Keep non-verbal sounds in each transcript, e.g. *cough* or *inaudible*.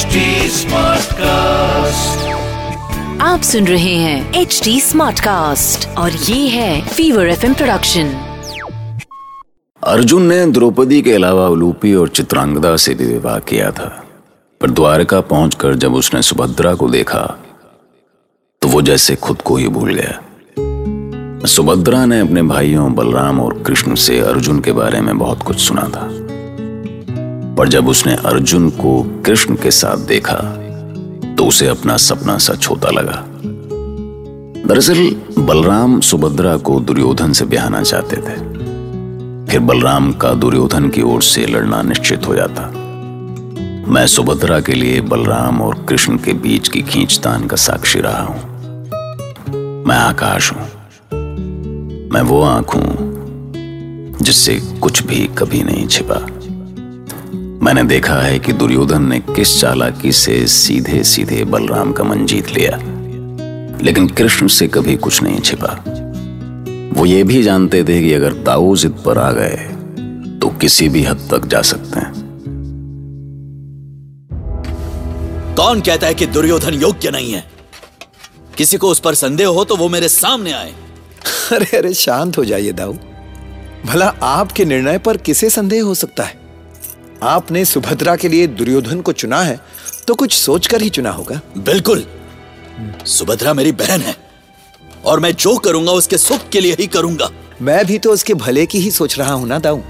HD Smartcast. आप सुन रहे हैं एच डी स्मार्ट कास्ट और ये है फीवर एफ़ प्रोडक्शन अर्जुन ने द्रौपदी के अलावा उलूपी और चित्रांगदा से भी विवाह किया था पर द्वारका पहुंचकर जब उसने सुभद्रा को देखा तो वो जैसे खुद को ही भूल गया। सुभद्रा ने अपने भाइयों बलराम और कृष्ण से अर्जुन के बारे में बहुत कुछ सुना था। पर जब उसने अर्जुन को कृष्ण के साथ देखा तो उसे अपना सपना सच होता लगा। दरअसल, बलराम सुभद्रा को दुर्योधन से ब्याहना चाहते थे। फिर बलराम का दुर्योधन की ओर से लड़ना निश्चित हो जाता। मैं सुभद्रा के लिए बलराम और कृष्ण के बीच की खींचतान का साक्षी रहा हूँ। मैं आकाश हूँ। मैं वो आँख हूँ, जिससे कुछ भी कभी नहीं छिपा। मैंने देखा है कि दुर्योधन ने किस चालाकी से सीधे सीधे बलराम का मन जीत लिया। लेकिन कृष्ण से कभी कुछ नहीं छिपा। वो ये भी जानते थे कि अगर ताऊ जिद पर आ गए तो किसी भी हद तक जा सकते हैं। कौन कहता है कि दुर्योधन योग्य नहीं है? किसी को उस पर संदेह हो तो वो मेरे सामने आए। अरे अरे शांत हो जाइए दाऊ। भला आपके निर्णय पर किसे संदेह हो सकता है? आपने सुभद्रा के लिए दुर्योधन को चुना है तो कुछ सोचकर ही चुना होगा। बिल्कुल। सुभद्रा मेरी बहन है और मैं जो करूँगा उसके सुख के लिए ही करूँगा। मैं भी तो उसके भले की ही सोच रहा हूँ ना दाऊ।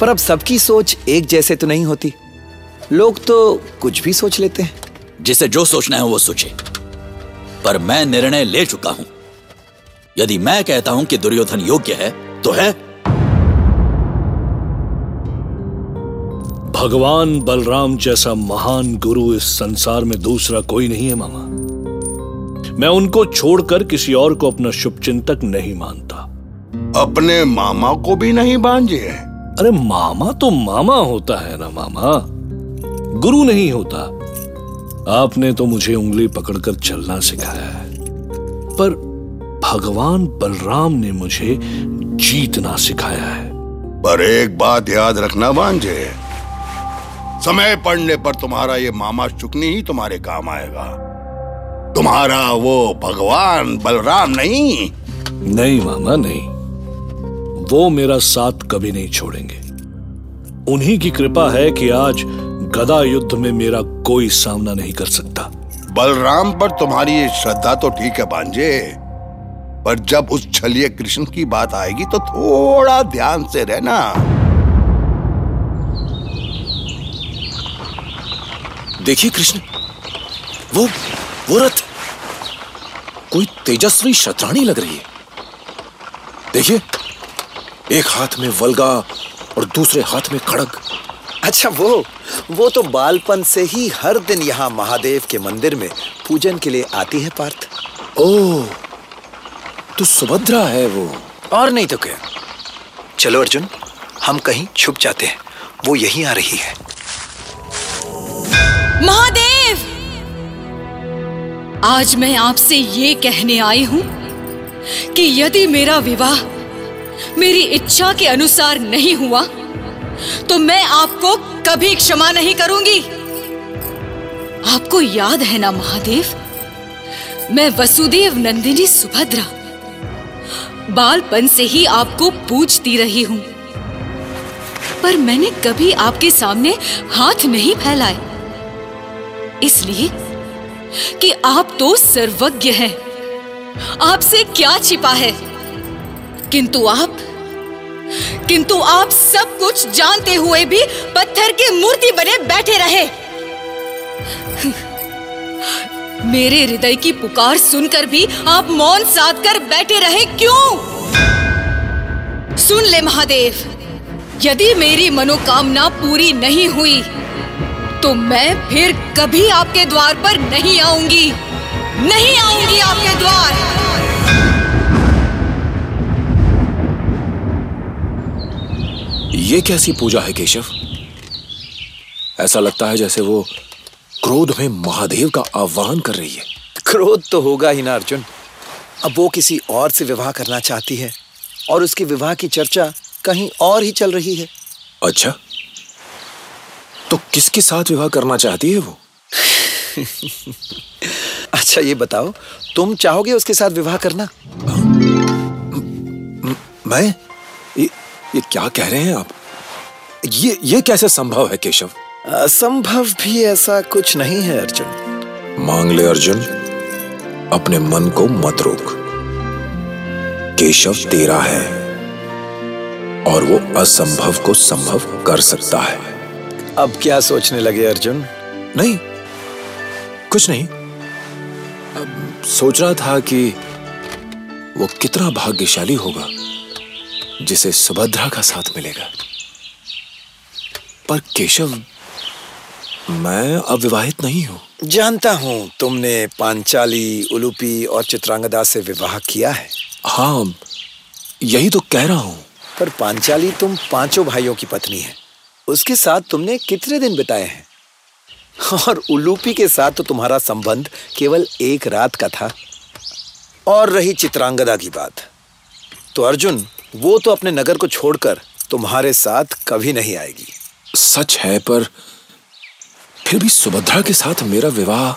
पर अब सबकी सोच एक जैसे तो नहीं होती। लोग तो कुछ भी सोच लेते हैं। जिसे जो सोचना है वो सोचे। पर मैं निर्णय ले चुका हूँ। यदि मैं कहता हूँ कि दुर्योधन योग्य है तो है भगवान बलराम जैसा महान गुरु इस संसार में दूसरा कोई नहीं है मामा। मैं उनको छोड़कर किसी और को अपना शुभ चिंतक नहीं मानता। अपने मामा को भी नहीं बांझे अरे मामा तो मामा होता है ना मामा। गुरु नहीं होता। आपने तो मुझे उंगली पकड़कर चलना सिखाया है। पर भगवान बलराम ने मुझे जीतना सिखाया है। पर एक बात याद रखना बांझे। समय पड़ने पर तुम्हारा ये मामा चुकनी ही तुम्हारे काम आएगा। तुम्हारा वो भगवान बलराम नहीं? नहीं मामा नहीं। वो मेरा साथ कभी नहीं छोड़ेंगे। उन्हीं की कृपा है कि आज गदा युद्ध में मेरा कोई सामना नहीं कर सकता। बलराम पर तुम्हारी ये श्रद्धा तो ठीक है बांझे पर जब उस छलिए कृष्ण की बात आएगी तो थोड़ा ध्यान से रहना। देखिए कृष्ण वो वो रथ कोई तेजस्वी शत्राणी लग रही है। देखिए एक हाथ में वलगा और दूसरे हाथ में खड़ग। अच्छा वो वो तो बालपन से ही हर दिन यहाँ महादेव के मंदिर में पूजन के लिए आती है पार्थ। ओ तो सुभद्रा है वो। और नहीं तो क्या? चलो अर्जुन हम कहीं छुप जाते हैं वो यहीं आ रही है। महादेव! आज मैं आपसे ये कहने आई हूँ कि यदि मेरा विवाह मेरी इच्छा के अनुसार नहीं हुआ तो मैं आपको कभी क्षमा नहीं करूँगी। आपको याद है ना महादेव? मैं वसुदेव नंदिनी सुभद्रा, बालपन से ही आपको पूछती रही हूँ। पर मैंने कभी आपके सामने हाथ नहीं फैलाए। इसलिए कि आप तो सर्वज्ञ हैं। आपसे क्या छिपा है? किंतु आप किंतु आप सब कुछ जानते हुए भी पत्थर की मूर्ति बने बैठे रहे। मेरे हृदय की पुकार सुनकर भी आप मौन साध कर बैठे रहे क्यों? सुन ले महादेव, यदि मेरी मनोकामना पूरी नहीं हुई तो मैं फिर कभी आपके द्वार पर नहीं आऊँगी। नहीं आऊँगी आपके द्वार। ये कैसी पूजा है केशव? ऐसा लगता है जैसे वो क्रोध में महादेव का आह्वान कर रही है। क्रोध तो होगा ही ना अर्जुन। अब वो किसी और से विवाह करना चाहती है और उसके विवाह की चर्चा कहीं और ही चल रही है। अच्छा। तो किसके साथ विवाह करना चाहती है वो? *laughs* अच्छा ये बताओ तुम चाहोगे उसके साथ विवाह करना? मैं ये, ये क्या कह रहे हैं आप? ये ये कैसे संभव है केशव? असंभव भी ऐसा कुछ नहीं है अर्जुन। मांग ले अर्जुन। अपने मन को मत रोक। केशव तेरा है और वो असंभव को संभव कर सकता है। अब क्या सोचने लगे अर्जुन? नहीं कुछ नहीं। अब सोच रहा था कि वो कितना भाग्यशाली होगा जिसे सुभद्रा का साथ मिलेगा। पर केशव मैं अविवाहित नहीं हूँ। जानता हूँ तुमने पांचाली उलूपी और चित्रांगदा से विवाह किया है। हाँ यही तो कह रहा हूँ। पर पांचाली तुम पाँचों भाइयों की पत्नी है। उसके साथ तुमने कितने दिन बिताए हैं? और उलूपी के साथ तो तुम्हारा संबंध केवल एक रात का था। और रही चित्रांगदा की बात। तो अर्जुन वो तो अपने नगर को छोड़कर तुम्हारे साथ कभी नहीं आएगी। सच है पर फिर भी सुभद्रा के साथ मेरा विवाह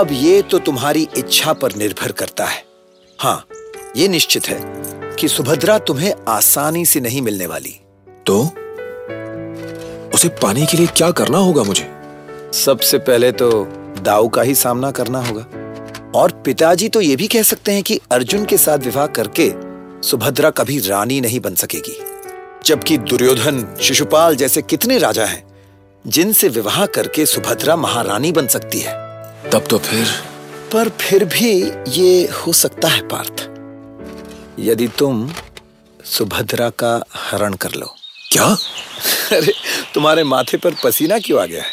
अब ये तो तुम्हारी इच्छा पर निर्भर करता है। हाँ ये निश्चित है कि सुभद्रा तुम्हें आसानी से नहीं मिलने वाली। तो? उसे पाने के लिए क्या करना होगा मुझे? सबसे पहले तो दाऊ का ही सामना करना होगा। और पिताजी तो ये भी कह सकते हैं कि अर्जुन के साथ विवाह करके सुभद्रा कभी रानी नहीं बन सकेगी। जबकि दुर्योधन शिशुपाल जैसे कितने राजा हैं जिनसे विवाह करके सुभद्रा महारानी बन सकती है। तब तो फिर? पर फिर भी ये हो सकता है पार्थ। यदि तुम सुभद्रा का हरण कर लो। क्या? अरे तुम्हारे माथे पर पसीना क्यों आ गया है?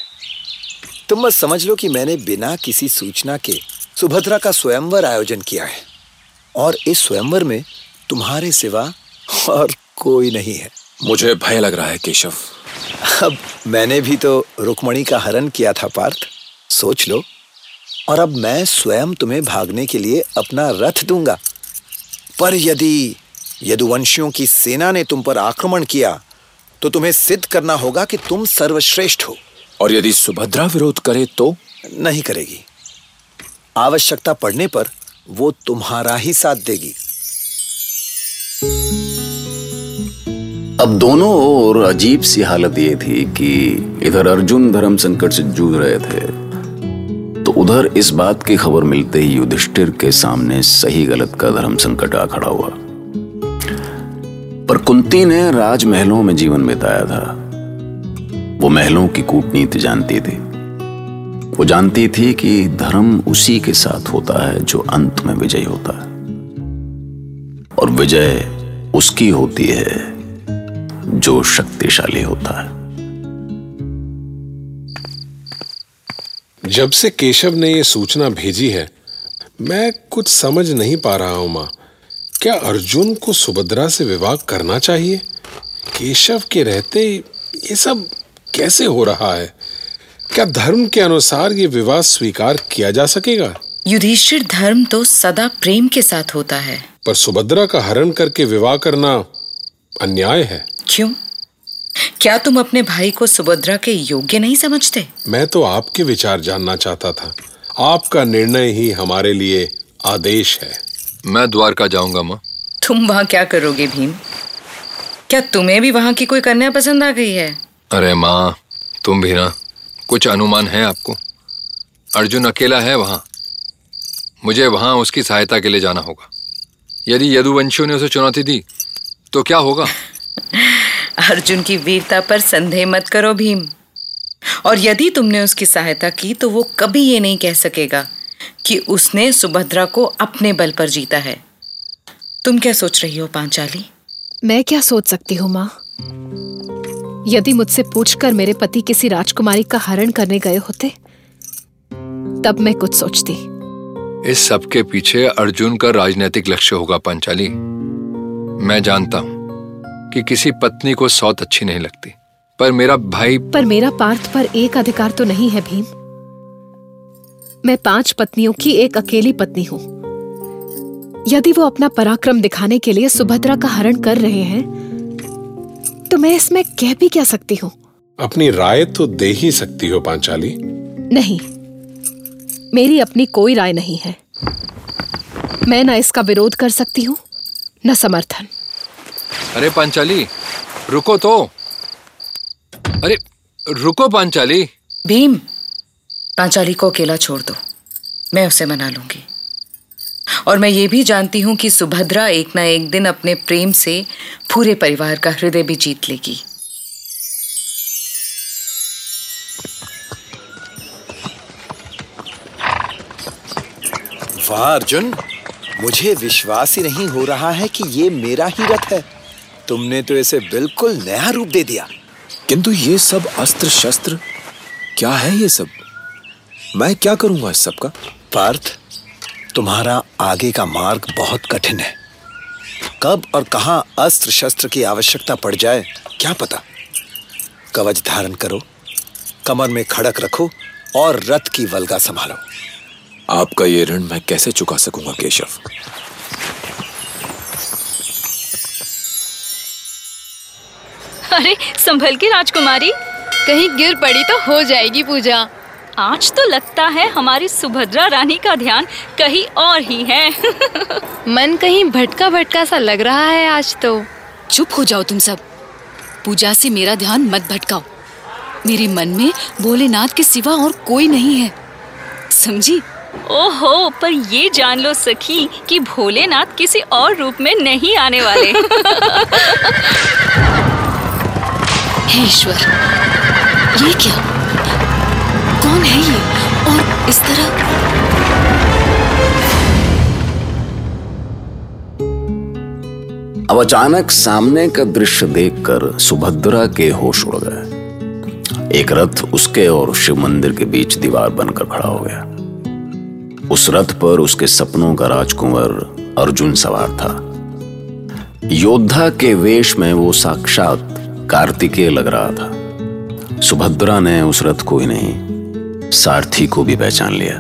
तुम बस समझ लो कि मैंने बिना किसी सूचना के सुभद्रा का स्वयंवर आयोजन किया है। और इस स्वयंवर में तुम्हारे सिवा और कोई नहीं है। मुझे भय लग रहा है केशव। अब मैंने भी तो रुक्मणी का हरण किया था पार्थ। सोच लो। और अब मैं स्वयं तुम्हें भागने के लिए अपना रथ दूँगा। पर यदि यदुवंशियों की सेना ने तुम पर आक्रमण किया तो तुम्हें सिद्ध करना होगा कि तुम सर्वश्रेष्ठ हो। और यदि सुभद्रा विरोध करे तो? नहीं करेगी। आवश्यकता पड़ने पर वो तुम्हारा ही साथ देगी। अब दोनों ओर अजीब सी हालत ये थी कि इधर अर्जुन धर्म संकट से जूझ रहे थे तो उधर इस बात की खबर मिलते ही युधिष्ठिर के सामने सही गलत का धर्म संकट आ खड़ा हुआ। कुंती ने राजमहलों में जीवन बिताया था। वो महलों की कूटनीति जानती थी। वो जानती थी कि धर्म उसी के साथ होता है जो अंत में विजयी होता है। और विजय उसकी होती है जो शक्तिशाली होता है। जब से केशव ने यह सूचना भेजी है, मैं कुछ समझ नहीं पा रहा हूँ, माँ। क्या अर्जुन को सुभद्रा से विवाह करना चाहिए? केशव के रहते ये सब कैसे हो रहा है? क्या धर्म के अनुसार ये विवाह स्वीकार किया जा सकेगा? युधिष्ठिर धर्म तो सदा प्रेम के साथ होता है। पर सुभद्रा का हरण करके विवाह करना अन्याय है। क्यों? क्या तुम अपने भाई को सुभद्रा के योग्य नहीं समझते? मैं तो आपके विचार जानना चाहता था। आपका निर्णय ही हमारे लिए आदेश है। मैं द्वारका जाऊँगा माँ। तुम वहाँ क्या करोगे भीम? क्या तुम्हें भी वहाँ की कोई कन्या पसंद आ गई है? अरे माँ तुम भी ना कुछ अनुमान है आपको? अर्जुन अकेला है वहाँ। मुझे वहाँ उसकी सहायता के लिए जाना होगा। यदि यदुवंशियों ने उसे चुनौती दी तो क्या होगा? *laughs* अर्जुन की वीरता पर संदेह मत करो भीम। और यदि तुमने उसकी सहायता की तो वो कभी ये नहीं कह सकेगा। कि उसने सुभद्रा को अपने बल पर जीता है। तुम क्या सोच रही हो पांचाली? मैं क्या सोच सकती हूँ माँ? यदि मुझसे पूछकर मेरे पति किसी राजकुमारी का हरण करने गए होते तब मैं कुछ सोचती। इस सब के पीछे अर्जुन का राजनीतिक लक्ष्य होगा पांचाली। मैं जानता हूँ कि किसी पत्नी को सौत अच्छी नहीं लगती पर मेरा भाई पर मेरा पार्थ पर एक अधिकार तो नहीं है भीम। मैं पाँच पत्नियों की एक अकेली पत्नी हूँ। यदि वो अपना पराक्रम दिखाने के लिए सुभद्रा का हरण कर रहे हैं तो मैं इसमें कह भी क्या सकती हूँ? अपनी राय तो दे ही सकती हो पांचाली। नहीं मेरी अपनी कोई राय नहीं है। मैं ना इसका विरोध कर सकती हूँ न समर्थन। अरे पांचाली रुको तो। अरे रुको पांचाली। भीम पांचाली को अकेला छोड़ दो। मैं उसे मना लूँगी। और मैं ये भी जानती हूँ कि सुभद्रा एक ना एक दिन अपने प्रेम से पूरे परिवार का हृदय भी जीत लेगी। वाह, अर्जुन। मुझे विश्वास ही नहीं हो रहा है कि ये मेरा ही रथ है। तुमने तो इसे बिल्कुल नया रूप दे दिया। किंतु ये सब अस्त्र शस्त्र क्या है ये सब? मैं क्या करूँगा इस सब का? पार्थ तुम्हारा आगे का मार्ग बहुत कठिन है। कब और कहाँ अस्त्र शस्त्र की आवश्यकता पड़ जाए क्या पता? कवच धारण करो कमर में खड़क रखो और रथ की वलगा संभालो। आपका ये ऋण मैं कैसे चुका सकूँगा केशव? अरे संभल के राजकुमारी कहीं गिर पड़ी तो हो जाएगी पूजा। आज तो लगता है हमारी सुभद्रा रानी का ध्यान कहीं और ही है। *laughs* मन कहीं भटका भटका सा लग रहा है आज तो। चुप हो जाओ तुम सब। पूजा से मेरा ध्यान मत भटकाओ। मेरे मन में भोलेनाथ के सिवा और कोई नहीं है। समझी? ओहो पर ये जान लो सखी कि भोलेनाथ किसी और रूप में नहीं आने वाले। *laughs* ईश्वर ये क्या? कौन है ये और इस तरह अब अचानक सामने का दृश्य देखकर सुभद्रा के होश उड़ गए। एक रथ उसके और शिव मंदिर के बीच दीवार बनकर खड़ा हो गया। उस रथ पर उसके सपनों का राजकुंवर अर्जुन सवार था। योद्धा के वेश में वो साक्षात कार्तिकेय लग रहा था। सुभद्रा ने उस रथ को ही नहीं सारथी को भी पहचान लिया।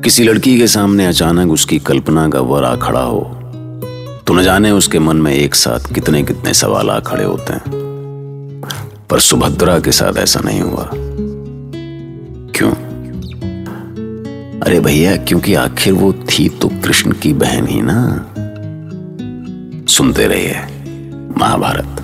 किसी लड़की के सामने अचानक उसकी कल्पना का वर आ खड़ा हो तो न जाने उसके मन में एक साथ कितने कितने सवाल आ खड़े होते हैं। पर सुभद्रा के साथ ऐसा नहीं हुआ। क्यों? अरे भैया, क्योंकि आखिर वो थी तो कृष्ण की बहन ही ना। सुनते रहिए, महाभारत।